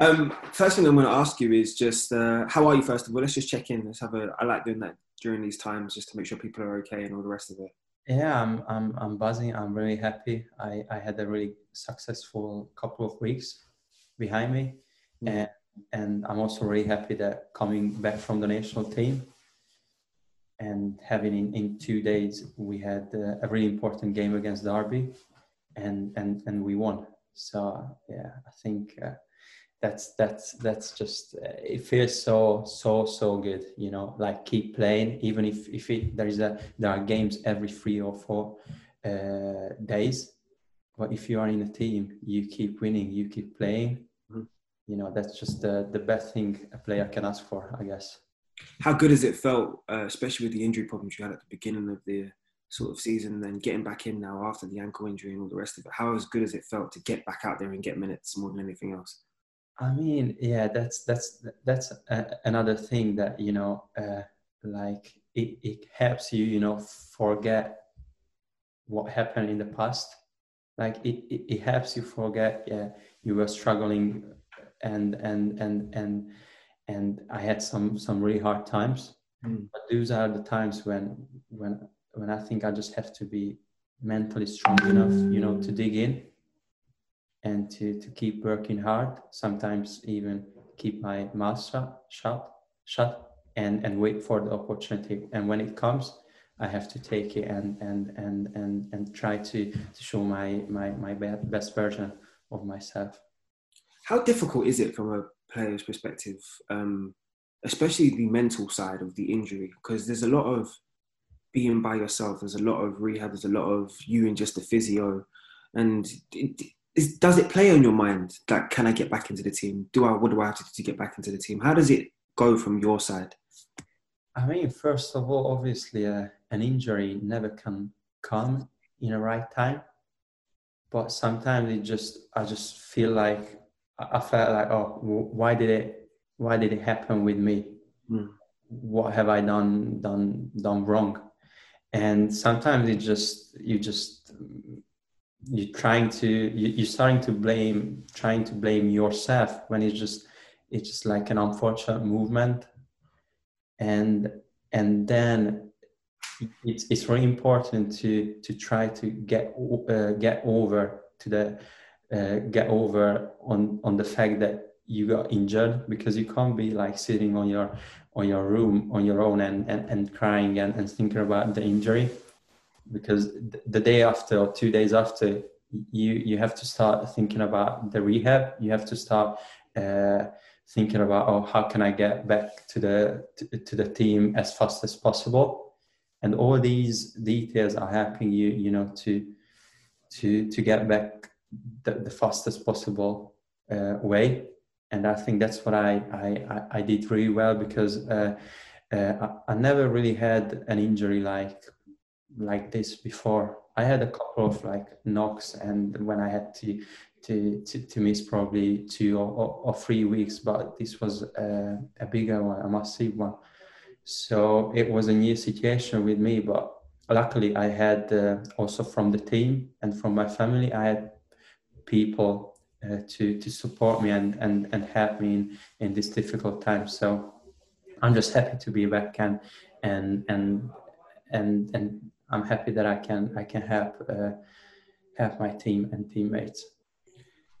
Um, first thing I'm going to ask you is just uh, how are you? First of all, let's just check in. Let's have a. I like doing that during these times just to make sure people are okay and all the rest of it. Yeah, I'm I'm I'm buzzing. I'm really happy. I I had a really successful couple of weeks behind me, mm. and and I'm also really happy that coming back from the national team and having in, in two days we had uh, a really important game against Derby, and and and we won. So yeah, I think uh, that's that's that's just uh, it feels so so so good. You know, like keep playing even if if it, there is a there are games every three or four uh, days, but if you are in a team, you keep winning, you keep playing. Mm-hmm. You know, that's just the the best thing a player can ask for, I guess. How good has it felt, uh, especially with the injury problems you had at the beginning of the sort of season, then getting back in now after the ankle injury and all the rest of it? How as good as it felt to get back out there and get minutes more than anything else? I mean, yeah, that's that's that's a, another thing that you know, uh, like it, it helps you, you know, forget what happened in the past. Like it, it, it helps you forget, yeah, you were struggling, and and and and and I had some some really hard times. Mm. But those are the times when when when I think I just have to be mentally strong enough, you know, to dig in and to, to keep working hard. Sometimes even keep my mouth shut, shut, and and wait for the opportunity. And when it comes, I have to take it and and and and and try to to show my my my best version of myself. How difficult is it from a player's perspective, um, especially the mental side of the injury? Because there's a lot of being by yourself. There's a lot of rehab. There's a lot of you and just the physio. And is, does it play on your mind? Like, can I get back into the team? Do I? What do I have to do to get back into the team? How does it go from your side? I mean, first of all, obviously, uh, an injury never can come in the right time. But sometimes it just, I just feel like I felt like, oh, why did it, why did it happen with me? Mm. What have I done, done, done wrong? and sometimes it just you just you're trying to you're starting to blame trying to blame yourself when it's just it's just like an unfortunate movement. And and then it's it's really important to to try to get uh, get over to the uh, get over on on the fact that you got injured because you can't be like sitting on your on your room on your own and and, and crying and, and thinking about the injury because the day after or two days after you you have to start thinking about the rehab. You have to start uh, thinking about oh how can i get back to the to, to, the team as fast as possible? And all these details are helping you you know to to to get back the, the fastest possible uh, way. And I think that's what I I, I did really well because uh, uh, I, I, never really had an injury like like this before. I had a couple of like knocks, and when I had to to to, to miss probably two or, or, three weeks, but this was a, a bigger one, a massive one. So it was a new situation with me, but luckily I had uh, also from the team and from my family, I had people uh, to to support me and and and help me in in this difficult time. So I'm just happy to be back and and and and and I'm happy that I can I can help uh, help my team and teammates.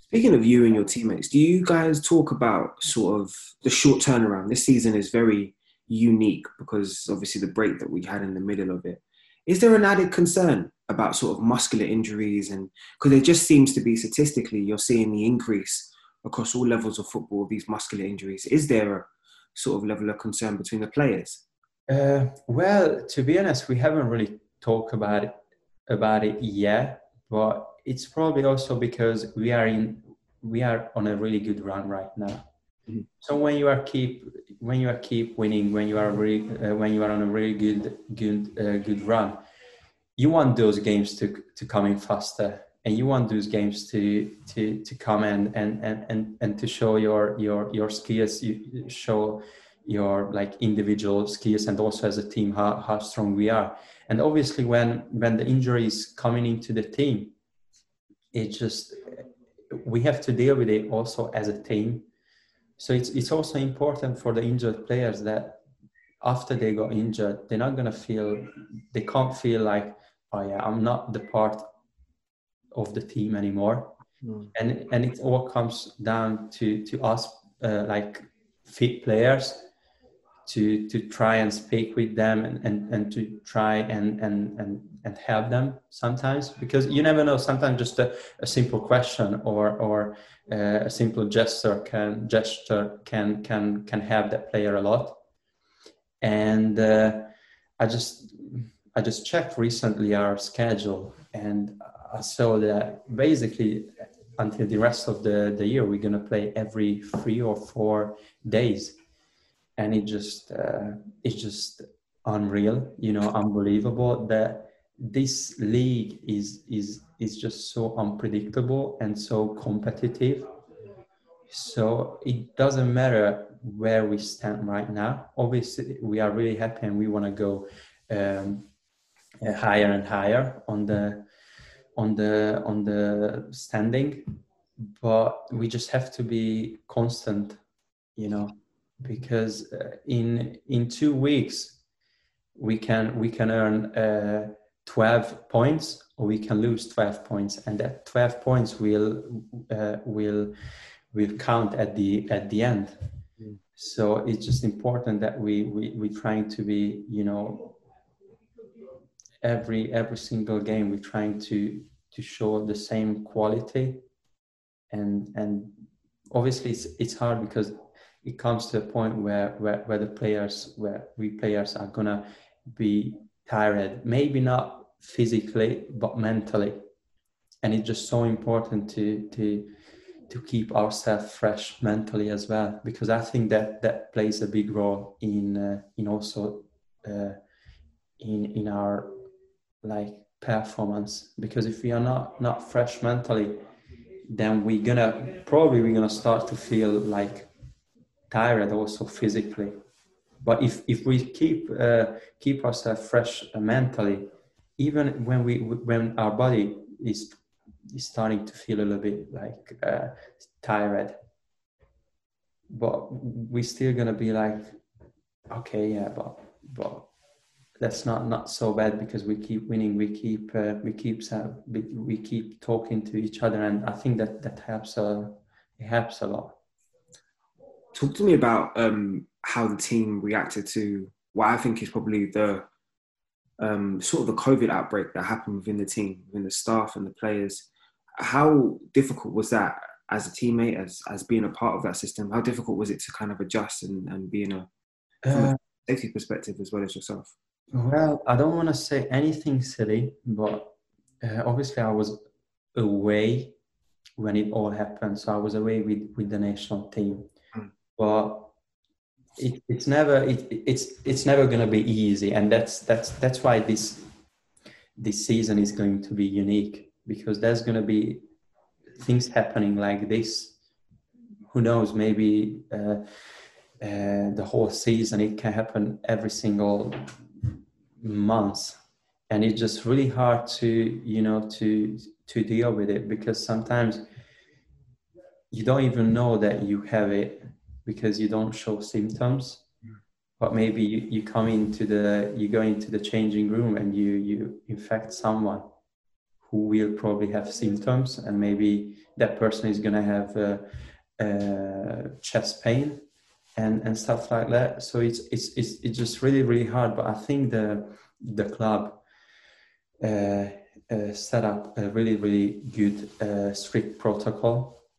Speaking of you and your teammates, do you guys talk about sort of the short turnaround? This season is very unique because obviously the break that we had in the middle of it. Is there an added concern about sort of muscular injuries and because it just seems to be statistically you're seeing the increase across all levels of football of these muscular injuries is there a sort of level of concern between the players uh, well to be honest we haven't really talked about it about it yet but it's probably also because we are in we are on a really good run right now mm-hmm. so when you are keep when you are keep winning when you are really uh, when you are on a really good good uh, good run you want those games to to come in faster and you want those games to to to come in and and and, and to show your your your skills you show your like individual skills and also as a team how, how strong we are and obviously when when the injury is coming into the team it just we have to deal with it also as a team so it's it's also important for the injured players that after they got injured, they're not gonna feel they can't feel like, oh yeah, I'm not the part of the team anymore. Mm. And and it all comes down to to us uh, like fit players to to try and speak with them and, and, and to try and, and and and help them sometimes because you never know sometimes just a, a simple question or or uh, a simple gesture can gesture can can can help that player a lot. And uh, I just I just checked recently our schedule and I saw that basically until the rest of the, the year we're gonna play every three or four days and it just uh, it's just unreal you know unbelievable that this league is is is just so unpredictable and so competitive so it doesn't matter where we stand right now. Obviously, we are really happy and we want to go um, uh, higher and higher on the on the on the standing, but we just have to be constant, you know, because uh, in in two weeks we can we can earn uh, 12 points or we can lose 12 points and that 12 points will uh, will will count at the at the end. So it's just important that we we we trying to be you know every every single game we're trying to to show the same quality. And and obviously it's it's hard because it comes to a point where where, where the players where we players are gonna be tired. Maybe not physically but mentally. And it's just so important to to to keep ourselves fresh mentally as well because i think that that plays a big role in uh, in also uh, in in our like performance. Because if we are not not fresh mentally then we're gonna probably we're gonna start to feel like tired also physically. But if if we keep uh, keep ourselves fresh mentally even when we when our body is is starting to feel a little bit like uh, tired but we're still gonna be like okay yeah but but that's not not so bad because we keep winning we keep uh, we keep uh, we keep talking to each other. And i think that that helps uh, it helps a lot talk to me about um, how the team reacted to what i think is probably the um, sort of the covid outbreak that happened within the team within the staff and the players how difficult was that as a teammate, as as being a part of that system? How difficult was it to kind of adjust and, and be in a, from uh, a safety perspective as well as yourself? Well, I don't want to say anything silly, but uh, obviously I was away when it all happened. So I was away with, with the national team. But it, it's never it, it's it's never going to be easy, and that's that's that's why this this season is going to be unique because there's going to be things happening like this. Who knows? Maybe uh, uh, the whole season it can happen every single month. And it's just really hard to you know to to deal with it because sometimes you don't even know that you have it because you don't show symptoms but maybe you, you come into the you go into the changing room and you you infect someone who will probably have symptoms and maybe that person is going to have uh, uh, chest pain and and stuff like that. So it's it's it's, it's just really really hard but i think the the club uh, uh set up a really really good uh, strict protocol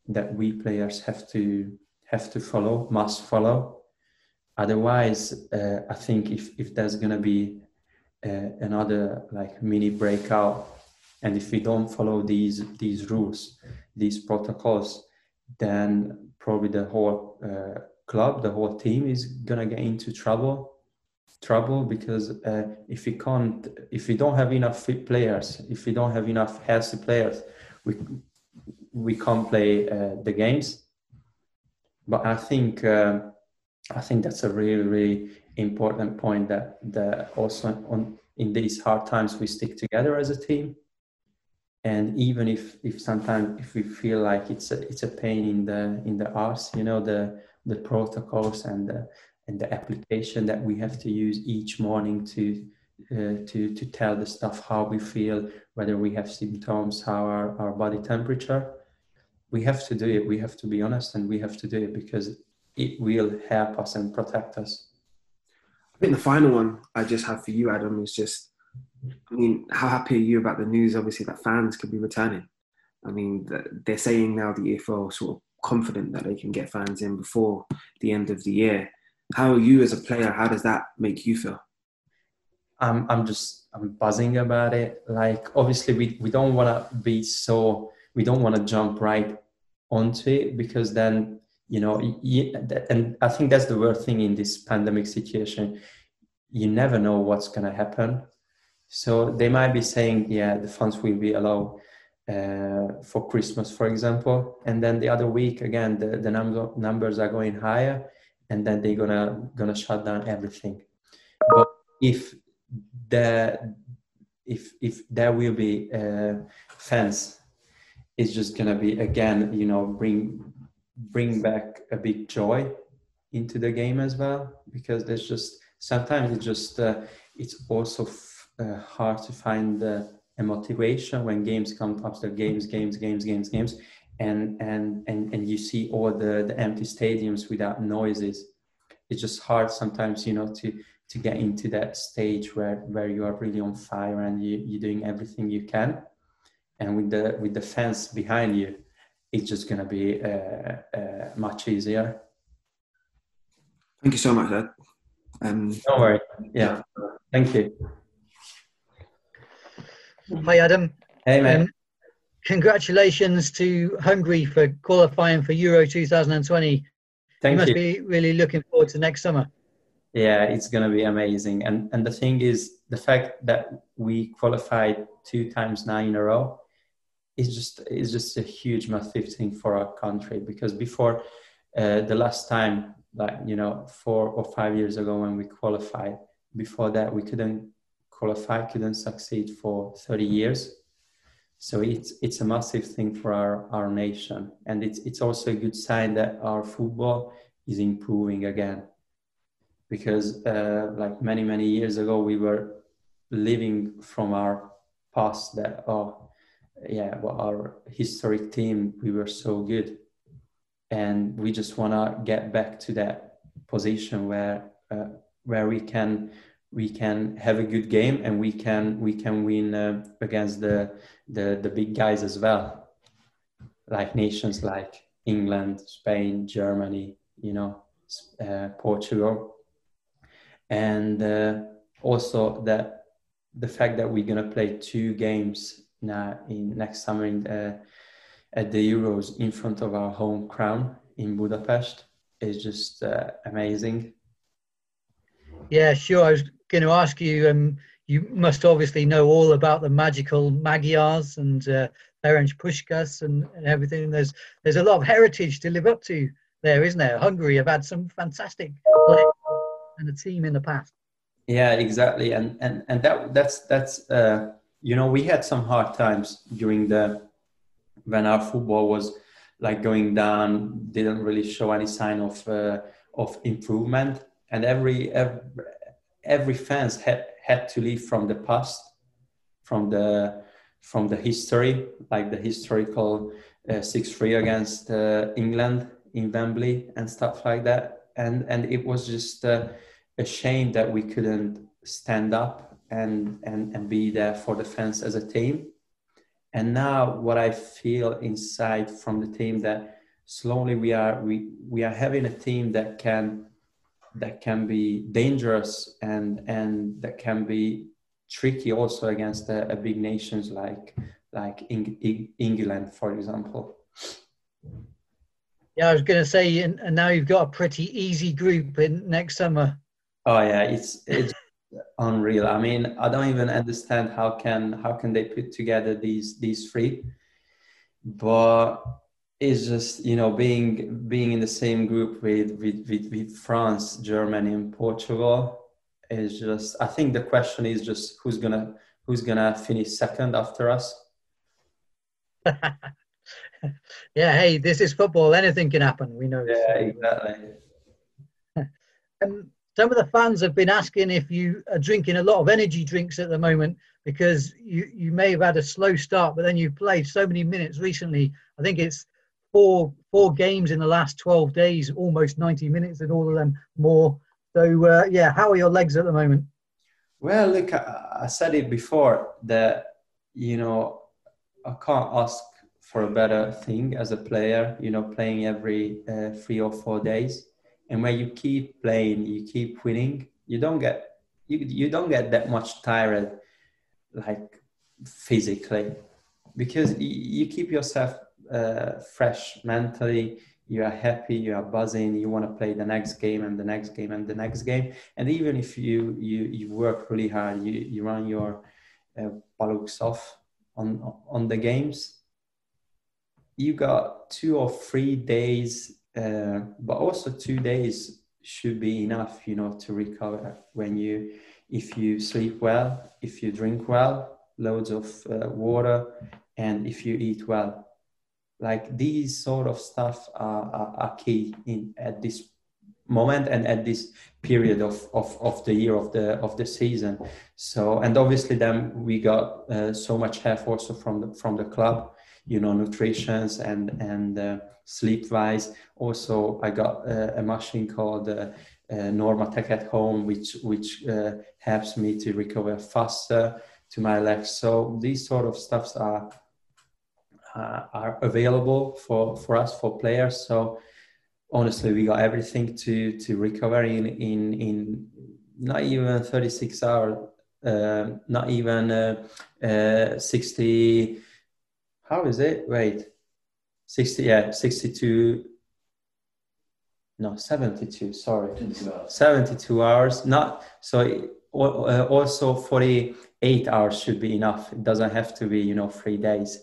that we players have to have to follow must follow otherwise uh, i think if if there's going to be another like mini breakout and if we don't follow these these rules, these protocols, then probably the whole uh, club, the whole team is gonna get into trouble. Trouble because uh, if we can't, if we don't have enough fit players, if we don't have enough healthy players, we we can't play uh, the games. But I think uh, I think that's a really really important point that that also on in these hard times we stick together as a team. And even if if sometimes if we feel like it's a it's a pain in the in the arse you know the the protocols and the and the application that we have to use each morning to uh, to to tell the stuff how we feel whether we have symptoms how our, our body temperature we have to do it we have to be honest and we have to do it because it will help us and protect us i think the final one i just have for you adam is just I mean, how happy are you about the news? Obviously, that fans could be returning. I mean, they're saying now the EFL sort of confident that they can get fans in before the end of the year. How are you as a player? How does that make you feel? I'm, I'm just I'm buzzing about it. Like, obviously, we, we don't want to be so we don't want to jump right onto it because then you know, and I think that's the worst thing in this pandemic situation. You never know what's going to happen so they might be saying, yeah, the funds will be allowed uh, for Christmas, for example, and then the other week again, the, the number, numbers are going higher, and then they're gonna gonna shut down everything. But if the if if there will be uh, fans, it's just gonna be again, you know, bring bring back a big joy into the game as well because there's just sometimes it's just uh, it's also uh, hard to find the motivation when games come. The games, games, games, games, games, and and and and you see all the the empty stadiums without noises. It's just hard sometimes, you know, to to get into that stage where where you are really on fire and you, you're doing everything you can and with the with the fans behind you it's just going to be uh, uh, much easier thank you so much Ed. Um, don't worry yeah thank you Hi, Adam. Hey, man. Um, congratulations to Hungary for qualifying for Euro 2020. Thank you. Must you. be really looking forward to next summer. Yeah, it's going to be amazing. And and the thing is, the fact that we qualified two times now in a row is just is just a huge, massive thing for our country. Because before uh, the last time, like you know, four or five years ago when we qualified, before that we couldn't qualify, couldn't succeed for 30 years. So it's it's a massive thing for our, our nation. And it's it's also a good sign that our football is improving again. Because uh, like many, many years ago we were living from our past that oh yeah, well, our historic team, we were so good. And we just wanna get back to that position where uh, where we can we can have a good game and we can we can win uh, against the, the the big guys as well like nations like england spain germany you know uh, portugal and uh, also that the fact that we're to play two games now in next summer in, uh, at the euros in front of our home crown in budapest is just uh, amazing yeah, sure. I was going to ask you. Um, you must obviously know all about the magical Magyars and uh, Ferenc Puskas and, and everything. There's there's a lot of heritage to live up to there, isn't there? Hungary have had some fantastic players and a team in the past. Yeah, exactly, and and and that that's that's uh, you know we had some hard times during the when our football was like going down, didn't really show any sign of uh, of improvement, and every every, every fans had had to leave from the past, from the from the history, like the historical uh, six three against uh, England in Wembley and stuff like that. And and it was just a shame that we couldn't stand up and and and be there for the fans as a team. And now what I feel inside from the team that slowly we are we we are having a team that can that can be dangerous and and that can be tricky also against a, a big nations like like England, for example. Yeah, I was going to say, and, and now you've got a pretty easy group in next summer. Oh yeah, it's it's unreal. I mean, I don't even understand how can how can they put together these these three, but is just you know being being in the same group with with, with, with France, Germany, and Portugal is just. I think the question is just who's gonna who's gonna finish second after us, yeah, hey, this is football. Anything can happen. We know. Yeah, exactly. um, some of the fans have been asking if you are drinking a lot of energy drinks at the moment because you, you may have had a slow start, but then you've played so many minutes recently. I think it's four four games in the last 12 days, almost 90 minutes, and all of them more. So uh, yeah, how are your legs at the moment? Well, look, I, I said it before that you know I can't ask for a better thing as a player. You know, playing every uh, three or four days and when you keep playing you keep winning you don't get you, you don't get that much tired like physically. Because you keep yourself uh, fresh mentally you are happy you are buzzing you want to play the next game and the next game and the next game. And even if you you, you work really hard you, you run your uh, off on on the games you got two or three days uh, but also two days should be enough, you know, to recover when you, if you sleep well, if you drink well, loads of uh, water, and if you eat well. Like these sort of stuff are, are, are, key in at this moment and at this period of, of, of the year of the of the season. So and obviously then we got uh, so much help also from the from the club, you know, nutrition and and uh, sleep wise. Also, I got uh, a machine called uh, uh, Normatec at home, which which uh, helps me to recover faster to my legs. So these sort of stuffs are uh, are available for for us for players. So honestly, we got everything to to recover in in in not even 36 hours, uh, not even uh, 60. How is it? Wait, 60 yeah 62 no 72 sorry. 72 hours. Not so uh, also 48 hours should be enough. It doesn't have to be you know three days.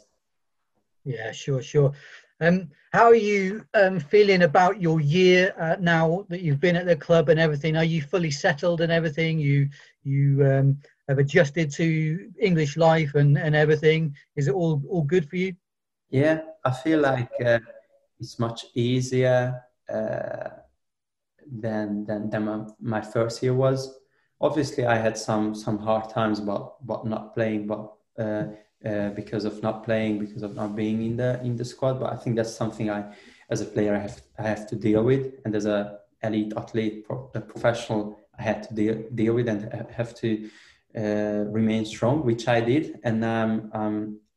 Yeah sure sure. Um how are you um feeling about your year uh, now that you've been at the club and everything? Are you fully settled and everything? You you um have adjusted to english life and and everything is it all all good for you yeah, I feel like uh, it's much easier uh, than than than my, my, first year was. Obviously, I had some some hard times about about not playing, but uh, uh, because of not playing, because of not being in the in the squad. But I think that's something I, as a player, I have I have to deal with, and as a elite athlete, pro, a professional, I had to deal deal with and have to uh, remain strong, which I did, and um,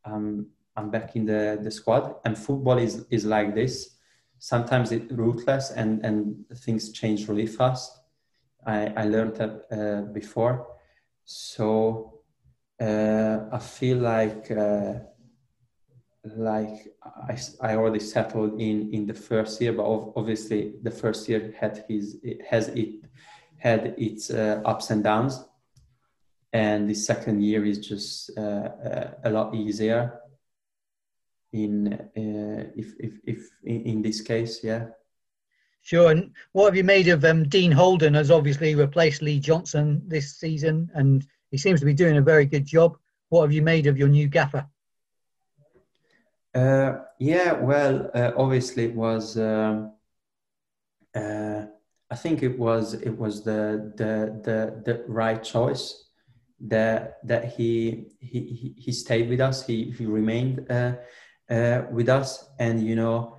um I'm back in the, the squad. And football is, is like this. Sometimes it's ruthless and, and things change really fast. I, I learned that uh, before. So uh, I feel like uh, like I, I already settled in in the first year, but obviously the first year had his it has it had its uh, ups and downs, and the second year is just uh, uh, a lot easier in uh, if, if, if in this case yeah. Sure. And what have you made of um, dean holden has obviously replaced lee johnson this season and he seems to be doing a very good job. What have you made of your new gaffer? Uh, yeah well uh, obviously it was um, uh, i think it was it was the the the, the right choice that that he he he stayed with us. He he remained uh, uh, with us. And you know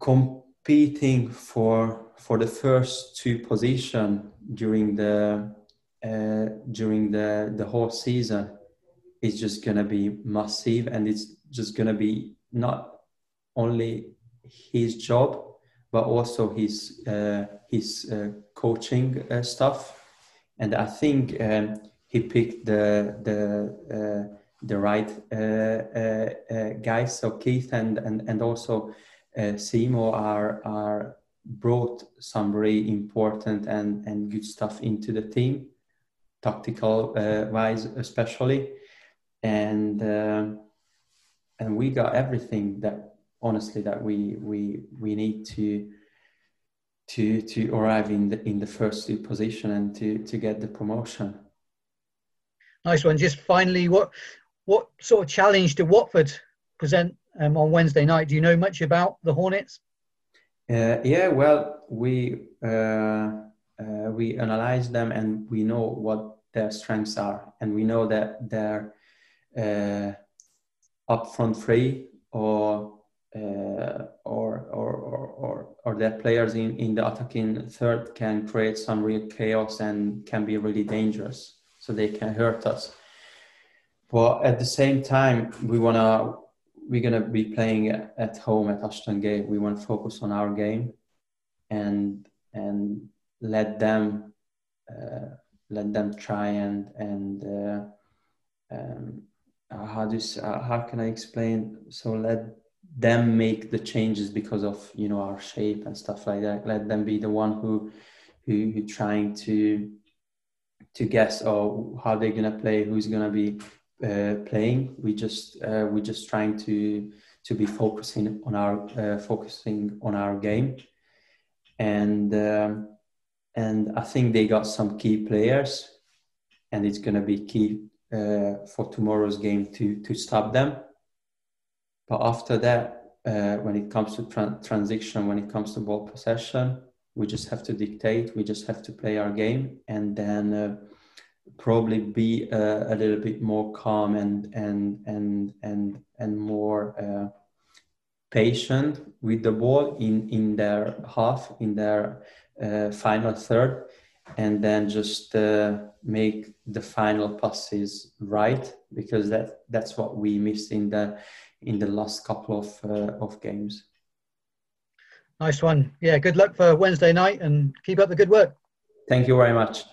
competing for for the first two position during the uh, during the the whole season is just gonna be massive. And it's just gonna be not only his job but also his uh, his uh, coaching uh, stuff and I think um, he picked the the uh, the right uh, uh, uh, guys. So Keith and and and also Simo are are brought some very important and and good stuff into the team, tactical wise especially, and and we got everything that honestly that we we we need to to to arrive in the in the first two position and to to get the promotion nice one just finally what what sort of challenge do Watford present um, on Wednesday night? Do you know much about the Hornets? Uh, yeah, well, we uh, uh, we analyze them and we know what their strengths are, and we know that they're uh, up front free or uh, or, or, or, or, their players in, in the attacking third can create some real chaos and can be really dangerous. So they can hurt us. But at the same time, we wanna we're gonna be playing at home at Ashton Gate. We want to focus on our game, and and let them uh, let them try and and uh, um, how do you, uh, how can I explain? So let them make the changes because of you know our shape and stuff like that. Let them be the one who who, trying to to guess or how they're gonna play who's gonna be uh, playing. We just uh, we just trying to to be focusing on our uh, focusing on our game. And um, and I think they got some key players and it's gonna be key uh, for tomorrow's game to to stop them but after that, uh, when it comes to tra- transition, when it comes to ball possession, we just have to dictate. We just have to play our game, and then uh, probably be uh, a little bit more calm and and and and and more uh, patient with the ball in in their half, in their uh, final third, and then just uh, make the final passes right because that that's what we missed in the in the last couple of uh, of games. Nice one. Yeah, good luck for Wednesday night and keep up the good work. Thank you very much.